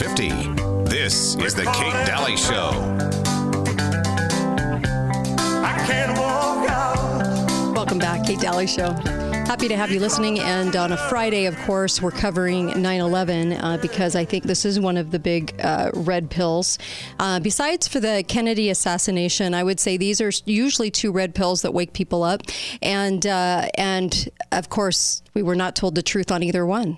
750. This is The Kate Dalley Show. Welcome back, Kate Dalley Show. Happy to have you listening. And on a Friday, of course, we're covering 9 11 uh, because I think this is one of the big uh, red pills. Uh, besides for the Kennedy assassination, I would say these are usually two red pills that wake people up. And, uh, and of course, we were not told the truth on either one.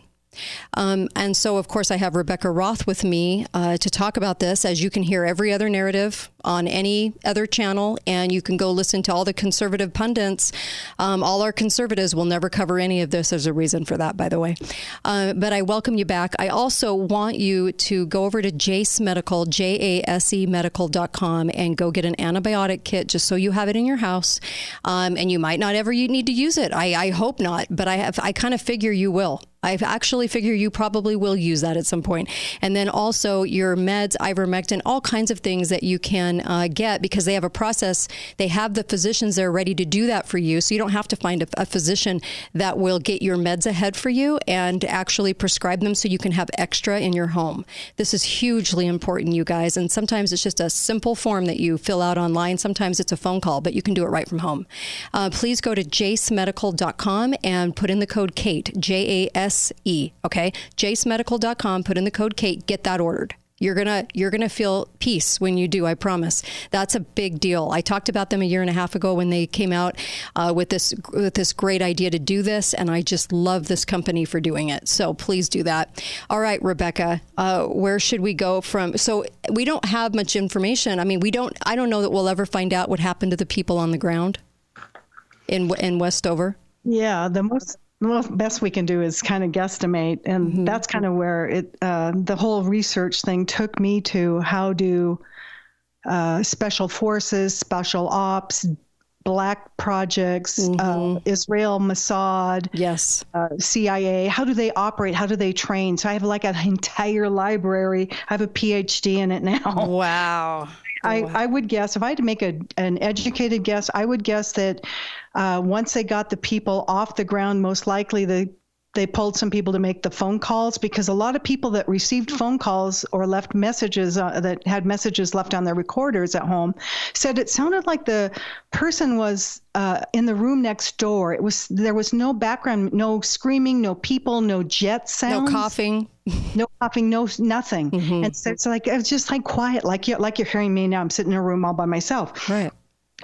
Um, and so, of course, I have Rebekah Roth with me uh, to talk about this. As you can hear every other narrative on any other channel, and you can go listen to all the conservative pundits. Um, all our conservatives will never cover any of this. There's a reason for that, by the way. Uh, but I welcome you back. I also want you to go over to Jase Medical, J A S E medical.com, and go get an antibiotic kit just so you have it in your house. Um, and you might not ever need to use it. I, I hope not, but I have. I kind of figure you will. I actually figure you probably will use that at some point. And then also your meds, ivermectin, all kinds of things that you can uh, get because they have a process. They have the physicians there ready to do that for you. So you don't have to find a, a physician that will get your meds ahead for you and actually prescribe them so you can have extra in your home. This is hugely important, you guys. And sometimes it's just a simple form that you fill out online. Sometimes it's a phone call, but you can do it right from home. Uh, please go to jasemedical.com and put in the code Kate, J A S E. Okay. jasemedical.com, put in the code Kate, get that ordered. You're gonna you're gonna feel peace when you do. I promise. That's a big deal. I talked about them a year and a half ago when they came out uh, with this with this great idea to do this, and I just love this company for doing it. So please do that. All right, Rebekah, uh, where should we go from? So we don't have much information. I mean, we don't. I don't know that we'll ever find out what happened to the people on the ground in in Westover. Yeah, the most the best we can do is kind of guesstimate, and mm-hmm. that's kind of where it uh, the whole research thing took me to. How do uh, special forces, special ops, black projects, uh, mm-hmm. uh, Israel, Mossad, yes, uh, CIA. How do they operate? How do they train? So I have like an entire library. I have a PhD in it now. Wow. I, I would guess if I had to make a, an educated guess, I would guess that uh, once they got the people off the ground, most likely the they pulled some people to make the phone calls because a lot of people that received phone calls or left messages uh, that had messages left on their recorders at home said it sounded like the person was uh, in the room next door. It was there was no background, no screaming, no people, no jet sounds, no coughing, no coughing, no nothing. Mm-hmm. And so it's like it was just like quiet, like you like you're hearing me now. I'm sitting in a room all by myself. Right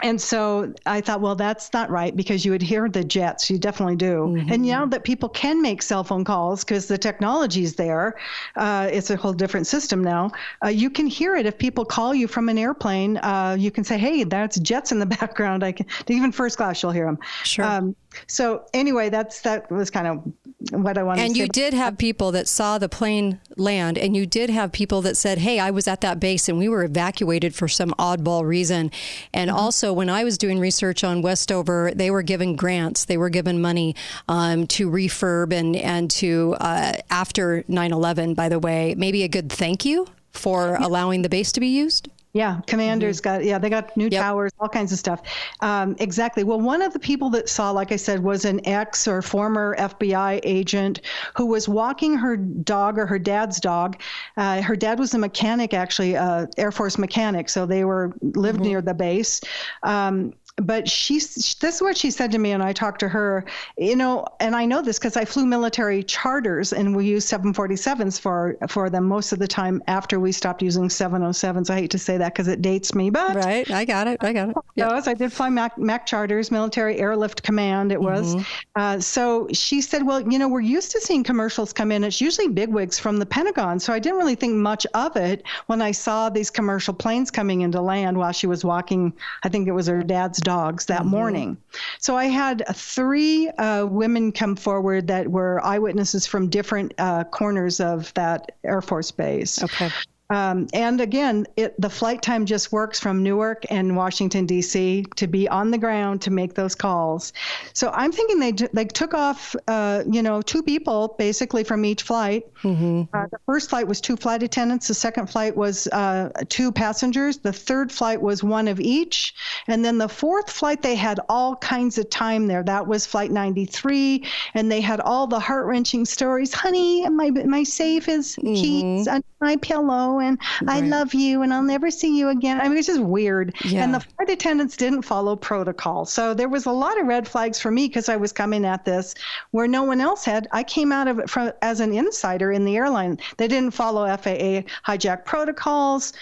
and so I thought, well, that's not right because you would hear the jets. You definitely do. Mm-hmm. And now that people can make cell phone calls because the technology's there, uh, it's a whole different system now. Uh, you can hear it if people call you from an airplane. Uh, you can say, "Hey, that's jets in the background." I can even first class, you'll hear them. Sure. Um, so anyway, that's that was kind of what I wanted. To say. And you did have people that saw the plane land, and you did have people that said, "Hey, I was at that base, and we were evacuated for some oddball reason." And mm-hmm. also, when I was doing research on Westover, they were given grants, they were given money um, to refurb and and to uh, after 9/11. By the way, maybe a good thank you for allowing the base to be used. Yeah, commanders mm-hmm. got yeah they got new yep. towers, all kinds of stuff. Um, exactly. Well, one of the people that saw, like I said, was an ex or former FBI agent who was walking her dog or her dad's dog. Uh, her dad was a mechanic, actually, uh, Air Force mechanic, so they were lived mm-hmm. near the base. Um, but she's this is what she said to me and i talked to her you know and i know this because i flew military charters and we use 747s for for them most of the time after we stopped using 707s i hate to say that because it dates me but right. I got it. I got it. Yes i did fly mac, mac charters military airlift command it was. Mm-hmm. uh, so she said well you know we're used to seeing commercials come in. It's usually bigwigs from the pentagon. So i didn't really think much of it when i saw these commercial planes coming into land while she was walking i think it was her dad's dogs that mm-hmm. morning. So I had three uh, women come forward that were eyewitnesses from different uh, corners of that Air Force base. Okay. Um, and again, it, the flight time just works from Newark and Washington D.C. to be on the ground to make those calls. So I'm thinking they they took off, uh, you know, two people basically from each flight. Mm-hmm. Uh, the first flight was two flight attendants. The second flight was uh, two passengers. The third flight was one of each, and then the fourth flight they had all kinds of time there. That was flight 93, and they had all the heart wrenching stories. Honey, my my safe is mm-hmm. keys under my pillow and right. I love you and I'll never see you again. I mean, it's just weird. Yeah. And the flight attendants didn't follow protocol. So there was a lot of red flags for me because I was coming at this where no one else had. I came out of it from, as an insider in the airline. They didn't follow FAA hijack protocols.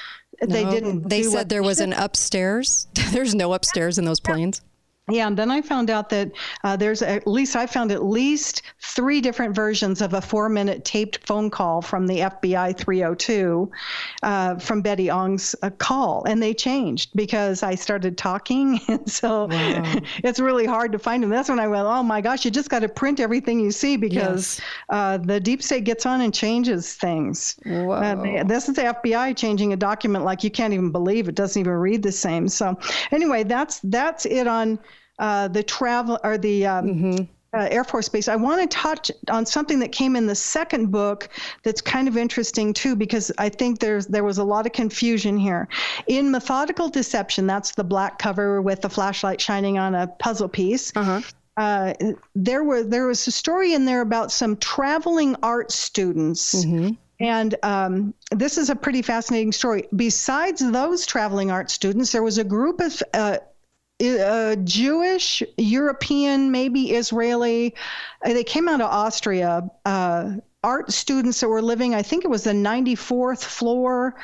No, they didn't. They said there was an upstairs. There's no upstairs in those planes. Yeah, and then I found out that uh, there's at least I found at least three different versions of a four-minute taped phone call from the FBI 302 uh, from Betty Ong's uh, call, and they changed because I started talking, and so wow. it's really hard to find them. That's when I went, oh my gosh, you just got to print everything you see because yes. Uh, the deep state gets on and changes things. Uh, they, this is the FBI changing a document like you can't even believe it doesn't even read the same. So anyway, that's that's it on uh, the travel or the um, mm-hmm. uh, Air Force Base. I want to touch on something that came in the second book that's kind of interesting too, because I think there's there was a lot of confusion here. In Methodical Deception, that's the black cover with the flashlight shining on a puzzle piece. Uh-huh. Uh, there were there was a story in there about some traveling art students. Mm-hmm. And um, this is a pretty fascinating story. Besides those traveling art students, there was a group of uh, uh, Jewish, European, maybe Israeli. Uh, they came out of Austria. Uh, art students that were living, I think it was the 94th floor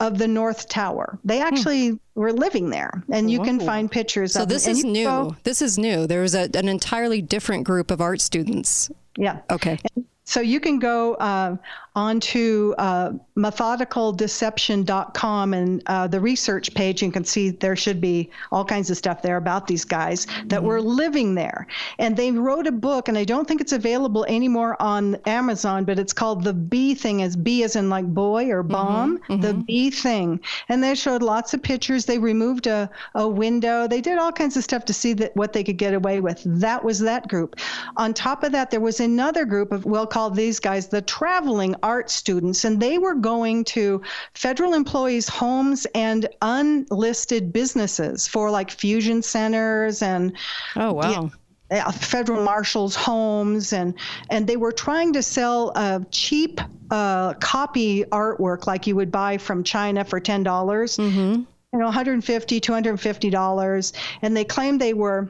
of the North Tower. They hmm. actually hmm. were living there, and you Whoa. can find pictures. So this is new. Go, this is new. There was a, an entirely different group of art students. Yeah. Okay. And so you can go uh, onto uh, methodicaldeception.com and uh, the research page. You can see there should be all kinds of stuff there about these guys mm-hmm. that were living there. And they wrote a book, and I don't think it's available anymore on Amazon, but it's called The Bee Thing, as B as in like boy or mm-hmm. bomb, mm-hmm. the Bee Thing. And they showed lots of pictures. They removed a, a window. They did all kinds of stuff to see that what they could get away with. That was that group. On top of that, there was another group of, we'll call these guys the traveling art students, and they were going to federal employees' homes and unlisted businesses for like fusion centers and oh wow. Yeah, federal marshals' homes, and and they were trying to sell a cheap uh, copy artwork like you would buy from China for ten dollars. Mm-hmm. You know, 150 250 dollars, and they claimed they were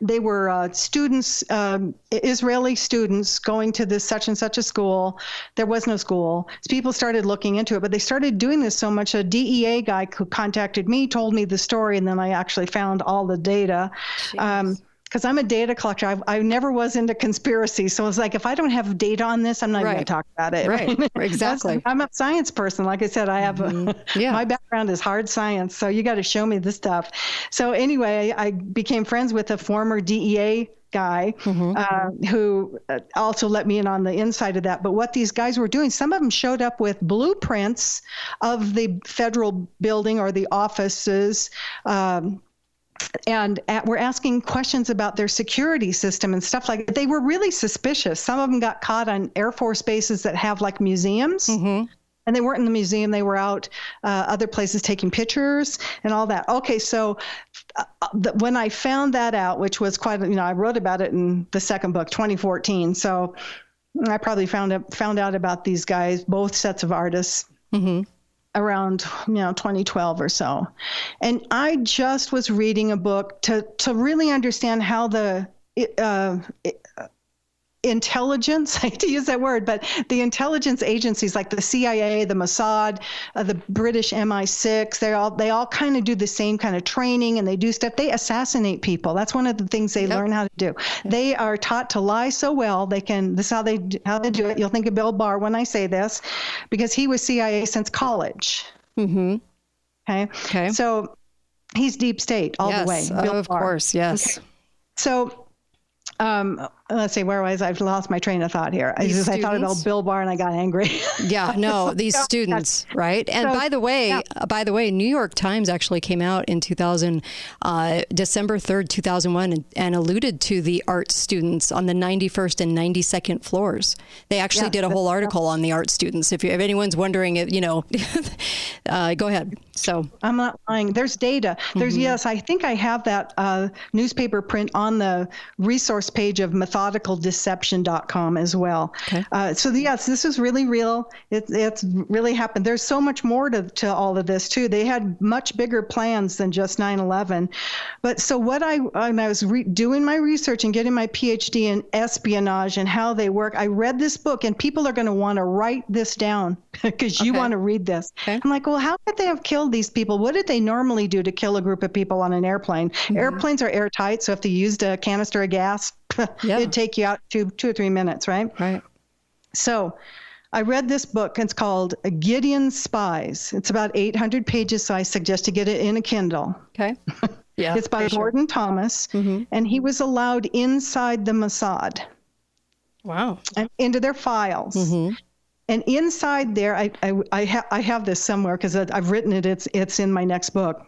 they were uh, students, um, Israeli students going to this such and such a school. There was no school. So people started looking into it, but they started doing this so much. A DEA guy who contacted me told me the story, and then I actually found all the data. Um, because I'm a data collector. I, I never was into conspiracy, so it's like if I don't have data on this, I'm not right. going to talk about it. Right, exactly. I'm a science person. Like I said, I have mm-hmm. a, yeah. my background is hard science, so you got to show me this stuff. So anyway, I became friends with a former DEA guy mm-hmm. uh, who uh, also let me in on the inside of that. But what these guys were doing, some of them showed up with blueprints of the federal building or the offices. Um, and at, we're asking questions about their security system and stuff like that. They were really suspicious. Some of them got caught on Air Force bases that have like museums. Mm-hmm. And they weren't in the museum, they were out uh, other places taking pictures and all that. Okay, so uh, the, when I found that out, which was quite, you know, I wrote about it in the second book, 2014. So I probably found out, found out about these guys, both sets of artists. Mm-hmm around you know 2012 or so. And i just was reading a book to to really understand how the uh, intelligence, I hate to use that word, but the intelligence agencies like the CIA, the Mossad, uh, the British MI6, they all they all kind of do the same kind of training and they do stuff. They assassinate people. That's one of the things they yep. learn how to do. They are taught to lie so well they can. This is how they how they do it. You'll think of Bill Barr when I say this, because he was CIA since college. Mm-hmm. Okay. Okay. So he's deep state all yes, the way. Bill of Barr. course. Yes. Okay. So um, let's see, where was I? I've lost my train of thought here. I, just, I thought about Bill Barr and I got angry. yeah, no, these students, right? And so, by the way, yeah. uh, by the way, New York Times actually came out in 2000, uh, December 3rd, 2001, and, and, alluded to the art students on the 91st and 92nd floors. They actually yeah, did a whole article on the art students. If, you, if anyone's wondering, you know, uh, go ahead. So I'm not lying. There's data. There's mm-hmm. yes, I think I have that uh, newspaper print on the resource page of methodicaldeception.com as well. Okay. Uh, so yes, this is really real. It, it's really happened. There's so much more to, to all of this too. They had much bigger plans than just 9/11. But so what I when I was re- doing my research and getting my PhD in espionage and how they work, I read this book, and people are going to want to write this down because you okay. want to read this. Okay. I'm like, well, how could they have killed these people? What did they normally do to kill a group of people on an airplane? Mm-hmm. Airplanes are airtight, so if they used a canister of gas, yeah. it'd take you out two two or three minutes, right? Right. So. I read this book. It's called Gideon Spies. It's about 800 pages, so I suggest you get it in a Kindle. Okay. Yeah. it's by Gordon sure. Thomas, mm-hmm. and he was allowed inside the Mossad. Wow. And into their files. Mm-hmm. And inside there, I I, I, ha- I have this somewhere because I've written it. It's it's in my next book.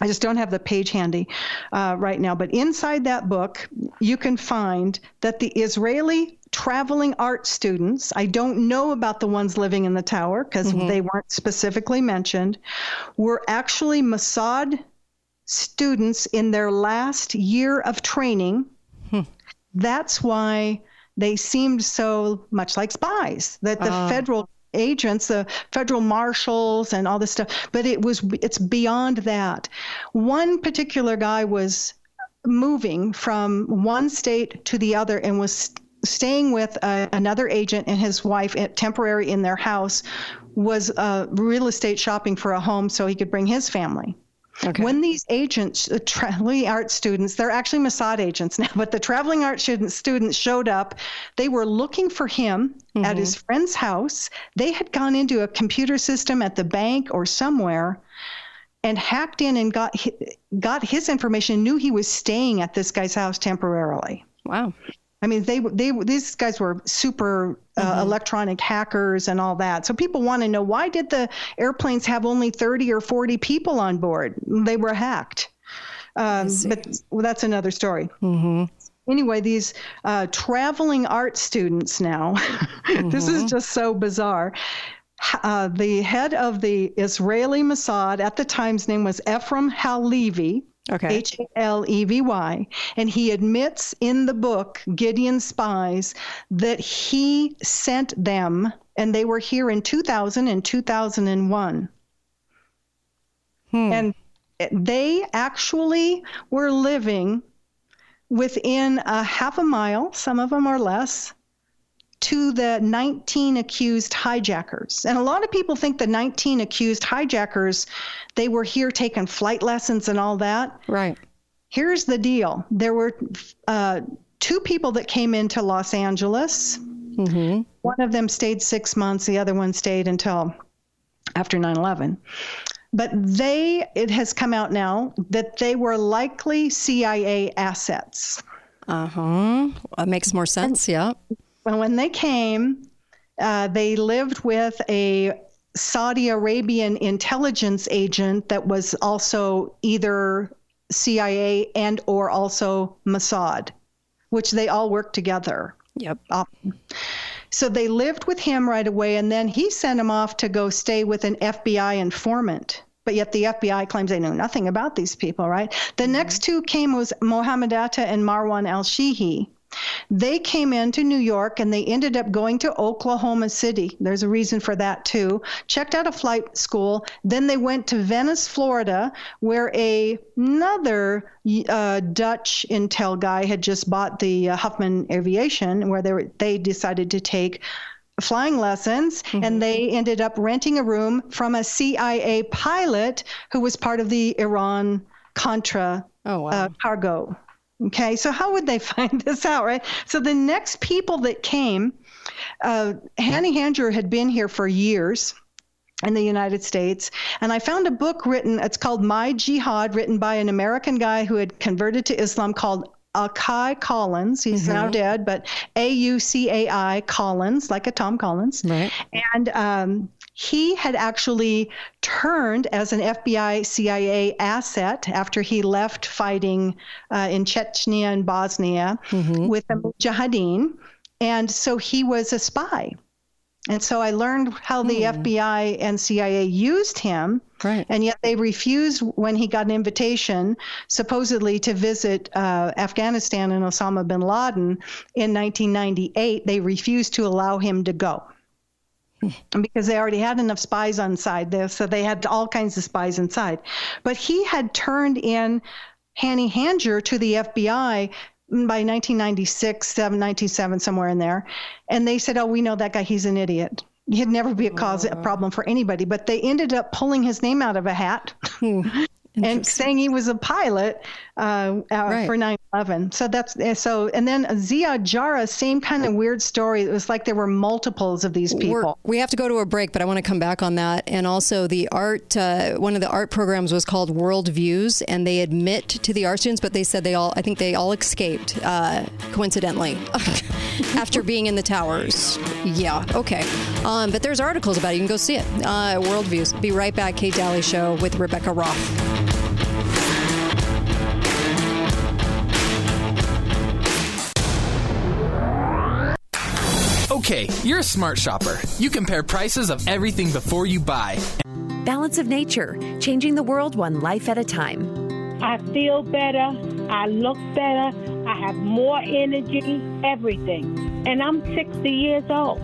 I just don't have the page handy uh, right now. But inside that book, you can find that the Israeli traveling art students, I don't know about the ones living in the tower because mm-hmm. they weren't specifically mentioned, were actually Mossad students in their last year of training. Hmm. That's why they seemed so much like spies that the uh. federal agents the federal marshals and all this stuff but it was it's beyond that. One particular guy was moving from one state to the other and was staying with uh, another agent and his wife at temporary in their house was uh, real estate shopping for a home so he could bring his family Okay. When these agents, the traveling art students, they're actually Mossad agents now, but the traveling art students, students showed up. They were looking for him mm-hmm. at his friend's house. They had gone into a computer system at the bank or somewhere and hacked in and got got his information. Knew he was staying at this guy's house temporarily. Wow. I mean, they they these guys were super uh, mm-hmm. electronic hackers and all that. So people want to know why did the airplanes have only 30 or 40 people on board? They were hacked. Um, but well, that's another story. Mm-hmm. Anyway, these uh, traveling art students now, mm-hmm. this is mm-hmm. just so bizarre. Uh, the head of the Israeli Mossad at the time's name was Ephraim Halevy. Okay. H A L E V Y. And he admits in the book, Gideon Spies, that he sent them, and they were here in 2000 and 2001. Hmm. And they actually were living within a half a mile, some of them are less, to the 19 accused hijackers. And a lot of people think the 19 accused hijackers, they were here taking flight lessons and all that. Right. Here's the deal there were uh, two people that came into Los Angeles. Mm-hmm. One of them stayed six months, the other one stayed until after 9 11. But they, it has come out now that they were likely CIA assets. Uh huh. That makes more sense. Yeah. Well, when they came, uh, they lived with a Saudi Arabian intelligence agent that was also either CIA and or also Mossad, which they all worked together. Yep. so they lived with him right away, and then he sent him off to go stay with an FBI informant. But yet the FBI claims they know nothing about these people, right? The mm-hmm. next two came was Mohammed Atta and Marwan al Shehhi. They came into New York and they ended up going to Oklahoma City. There's a reason for that too. Checked out a flight school. Then they went to Venice, Florida, where a, another uh, Dutch intel guy had just bought the uh, Huffman Aviation, where they, were, they decided to take flying lessons mm-hmm. and they ended up renting a room from a CIA pilot who was part of the Iran Contra oh, wow. uh, cargo. Okay, so how would they find this out, right? So the next people that came, uh, Hani Hanjour had been here for years in the United States. And I found a book written, it's called My Jihad, written by an American guy who had converted to Islam called Aukai Collins. He's mm-hmm. now dead, but A U C A I Collins, like a Tom Collins. Right. And um, he had actually turned as an FBI CIA asset after he left fighting uh, in Chechnya and Bosnia mm-hmm. with the Mujahideen. And so he was a spy. And so I learned how the hmm. FBI and CIA used him. Right. And yet they refused when he got an invitation, supposedly to visit uh, Afghanistan and Osama bin Laden in 1998. They refused to allow him to go. because they already had enough spies on side there, so they had all kinds of spies inside. But he had turned in Hani Hanjour to the FBI by 1996, 7, 1997, somewhere in there. And they said, oh, we know that guy. He's an idiot. He'd never be a cause, a oh. problem for anybody. But they ended up pulling his name out of a hat. And saying he was a pilot uh, uh, right. for 9/11. So that's eh, so. And then Ziad Jarrah, same kind of weird story. It was like there were multiples of these people. We're, we have to go to a break, but I want to come back on that. And also, the art. Uh, one of the art programs was called World Views, and they admit to the art students, but they said they all. I think they all escaped uh, coincidentally after being in the towers. Yeah. Okay. Um, but there's articles about it. You can go see it. Uh, World Views. Be right back. Kate Dalley Show with Rebekah Roth. Okay, you're a smart shopper. You compare prices of everything before you buy. Balance of Nature, changing the world one life at a time. I feel better. I look better. I have more energy, everything. And I'm 60 years old.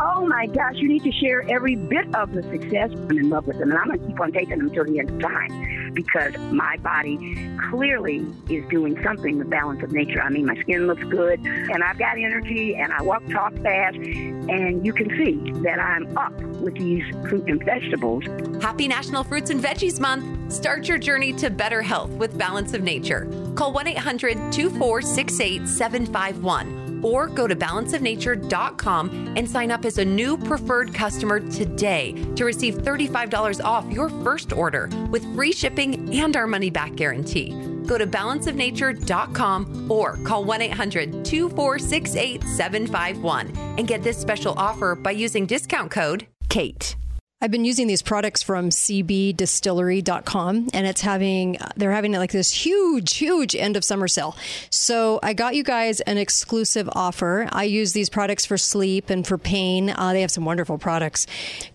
Oh my gosh, you need to share every bit of the success. I'm in love with them, and I'm going to keep on taking them until the end of time because my body clearly is doing something with balance of nature. I mean, my skin looks good, and I've got energy, and I walk, talk fast, and you can see that I'm up with these fruit and vegetables. Happy National Fruits and Veggies Month. Start your journey to better health with Balance of Nature. Call 1 800 2468 751 or go to balanceofnature.com and sign up as a new preferred customer today to receive $35 off your first order with free shipping and our money back guarantee. Go to balanceofnature.com or call 1 800 2468 751 and get this special offer by using discount code KATE. I've been using these products from cbdistillery.com and it's having, they're having like this huge, huge end of summer sale. So I got you guys an exclusive offer. I use these products for sleep and for pain. Uh, they have some wonderful products.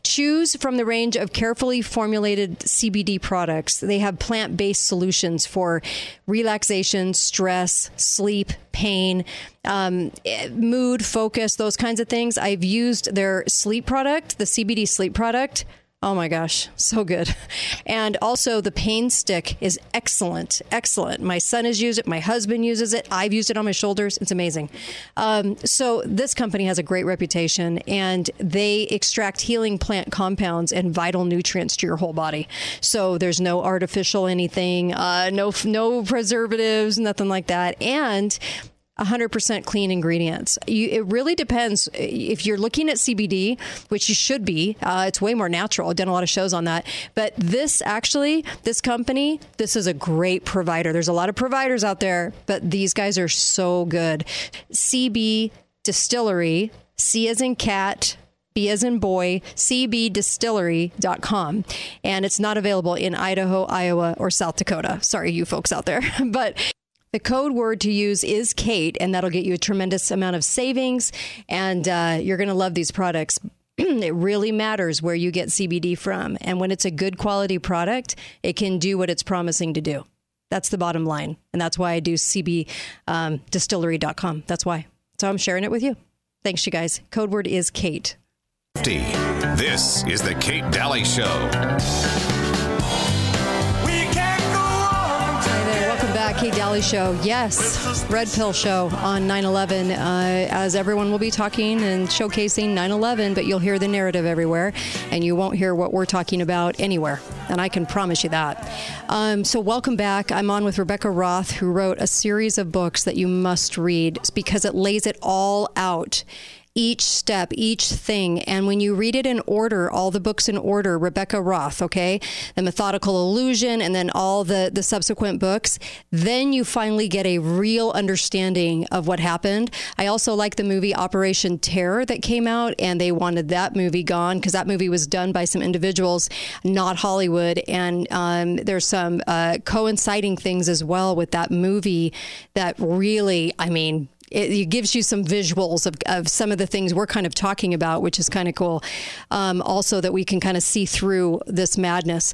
Choose from the range of carefully formulated CBD products. They have plant based solutions for relaxation, stress, sleep, pain, um, mood, focus, those kinds of things. I've used their sleep product, the CBD sleep product. Oh my gosh, so good. And also, the pain stick is excellent. Excellent. My son has used it. My husband uses it. I've used it on my shoulders. It's amazing. Um, so, this company has a great reputation and they extract healing plant compounds and vital nutrients to your whole body. So, there's no artificial anything, uh, no, no preservatives, nothing like that. And 100% clean ingredients. You, it really depends. If you're looking at CBD, which you should be, uh, it's way more natural. I've done a lot of shows on that. But this actually, this company, this is a great provider. There's a lot of providers out there, but these guys are so good. CB Distillery, C as in cat, B as in boy, cbdistillery.com. And it's not available in Idaho, Iowa, or South Dakota. Sorry, you folks out there. but the code word to use is Kate, and that'll get you a tremendous amount of savings. And uh, you're going to love these products. it really matters where you get CBD from. And when it's a good quality product, it can do what it's promising to do. That's the bottom line. And that's why I do cbdistillery.com. Um, that's why. So I'm sharing it with you. Thanks, you guys. Code word is Kate. This is the Kate Dalley Show. Kate Dalley Show. Yes, Red Pill Show on 9 11, uh, as everyone will be talking and showcasing 9 11, but you'll hear the narrative everywhere, and you won't hear what we're talking about anywhere. And I can promise you that. Um, so, welcome back. I'm on with Rebekah Roth, who wrote a series of books that you must read because it lays it all out each step, each thing. And when you read it in order, all the books in order, Rebekah Roth, okay, The Methodical Illusion, and then all the, the subsequent books, then you finally get a real understanding of what happened. I also like the movie Operation Terror that came out, and they wanted that movie gone because that movie was done by some individuals, not Hollywood. And um, there's some uh, coinciding things as well with that movie that really, I mean, it, gives you some visuals of, of some of the things we're kind of talking about, which is kind of cool. Um, also, that we can kind of see through this madness.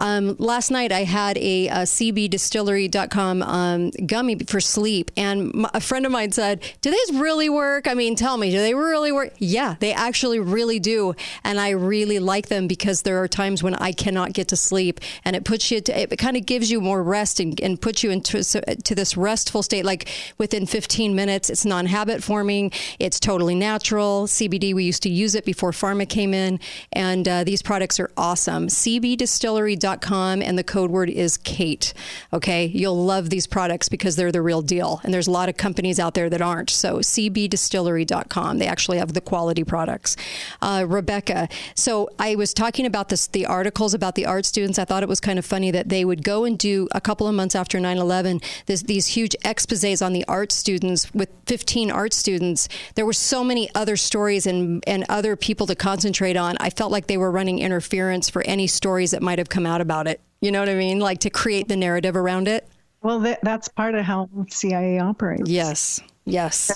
Um, last night I had a, a cbdistillery.com um, gummy for sleep, and my, a friend of mine said, "Do these really work? I mean, tell me, do they really work?" Yeah, they actually really do, and I really like them because there are times when I cannot get to sleep, and it puts you. To, it kind of gives you more rest and, and puts you into to this restful state. Like within 15 minutes, it's non-habit forming. It's totally natural. CBD. We used to use it before pharma came in, and uh, these products are awesome. cbdistillery.com and the code word is Kate. Okay. You'll love these products because they're the real deal. And there's a lot of companies out there that aren't. So cbdistillery.com. They actually have the quality products. Uh, Rebekah. So I was talking about this, the articles about the art students. I thought it was kind of funny that they would go and do a couple of months after 9 11, these huge exposes on the art students with 15 art students. There were so many other stories and, and other people to concentrate on. I felt like they were running interference for any stories that might have come out about it. You know what I mean? Like to create the narrative around it. Well, that, that's part of how CIA operates. Yes. Yes.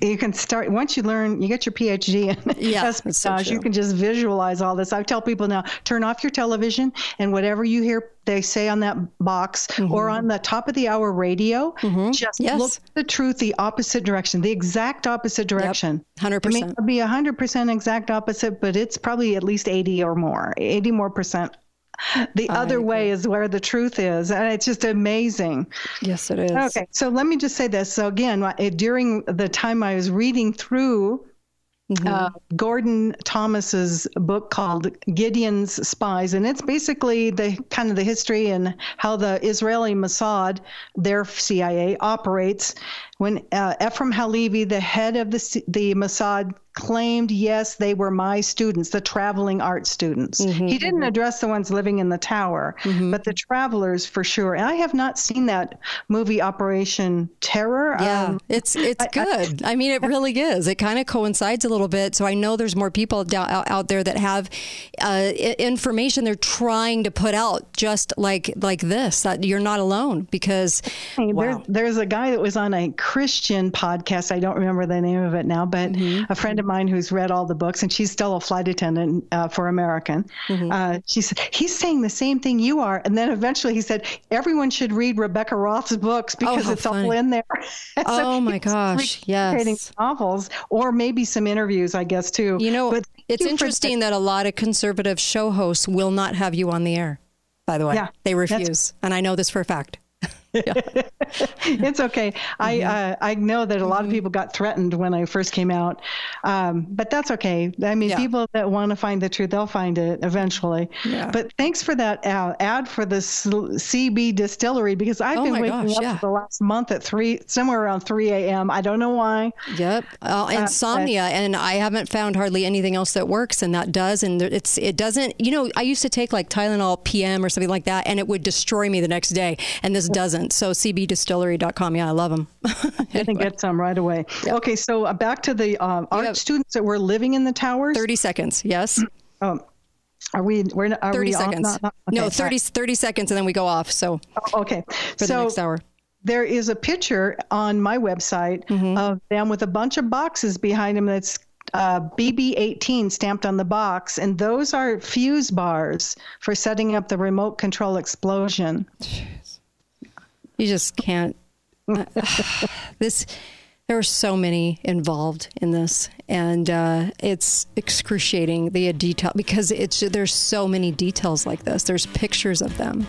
You can start once you learn, you get your PhD in yeah, espionage, so you can just visualize all this. I tell people now, turn off your television and whatever you hear they say on that box mm-hmm. or on the top of the hour radio, mm-hmm. just yes. look the truth the opposite direction, the exact opposite direction. Yep. 100%. It may not be 100% exact opposite, but it's probably at least 80 or more, 80 more percent the other way is where the truth is. And it's just amazing. Yes, it is. Okay. So let me just say this. So, again, during the time I was reading through Mm-hmm. Uh, Gordon Thomas's book called Gideon's Spies, and it's basically the kind of the history and how the Israeli Mossad, their CIA, operates. When uh, Ephraim Halevy, the head of the the Mossad, claimed, yes, they were my students, the traveling art students. Mm-hmm, he didn't mm-hmm. address the ones living in the tower, mm-hmm. but the travelers for sure. And I have not seen that movie Operation Terror. Yeah, um, it's it's I, good. I, I, mean, it really is. It kind of coincides a little bit. So I know there's more people out, out there that have uh, information they're trying to put out, just like like this. That you're not alone because wow. there, there's a guy that was on a Christian podcast. I don't remember the name of it now, but mm-hmm. a friend of mine who's read all the books, and she's still a flight attendant uh, for American. Mm-hmm. Uh, she said he's saying the same thing you are, and then eventually he said everyone should read Rebekah Roth's books oh, because oh, it's funny. all in there. so oh my gosh! Yes, novels or maybe some interviews, I guess too. You know, but it's interesting that a lot of conservative show hosts will not have you on the air. By the way, yeah, they refuse, and I know this for a fact. it's okay. Mm-hmm. I uh, I know that a lot of mm-hmm. people got threatened when I first came out, um, but that's okay. I mean, yeah. people that want to find the truth, they'll find it eventually. Yeah. But thanks for that uh, ad for the CB distillery because I've oh been waking gosh, up yeah. for the last month at three, somewhere around three a.m. I don't know why. Yep, uh, insomnia, uh, and I haven't found hardly anything else that works, and that does. And it's it doesn't. You know, I used to take like Tylenol PM or something like that, and it would destroy me the next day, and this doesn't. So cbdistillery.com. Yeah, I love them. anyway. I can get some right away. Okay, so uh, back to the um, art students that were living in the towers. 30 seconds, yes. Um, are we? We're are 30 we seconds. Not, not, okay, no, 30, 30 seconds, and then we go off. So oh, okay, for so, the next hour. There is a picture on my website mm-hmm. of them with a bunch of boxes behind them that's uh, BB18 stamped on the box, and those are fuse bars for setting up the remote control explosion. You just can't. Uh, this there are so many involved in this, and uh, it's excruciating the detail because it's there's so many details like this. There's pictures of them,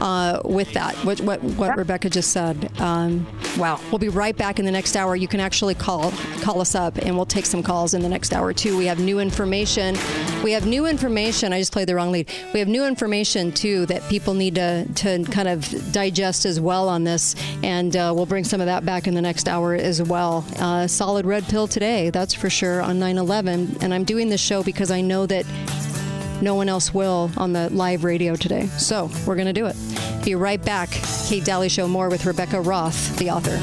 uh, with that. What what, what Rebekah just said. Um, wow. We'll be right back in the next hour. You can actually call call us up, and we'll take some calls in the next hour too. We have new information. We have new information. I just played the wrong lead. We have new information too that people need to to kind of digest as well on this, and uh, we'll bring some of that back in the next hour as well. Uh, solid red pill today, that's for sure on 9/11, and I'm doing this show because I know that no one else will on the live radio today. So we're going to do it. Be right back. Kate Dalley Show more with Rebekah Roth, the author.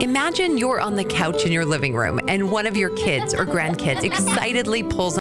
Imagine you're on the couch in your living room and one of your kids or grandkids excitedly pulls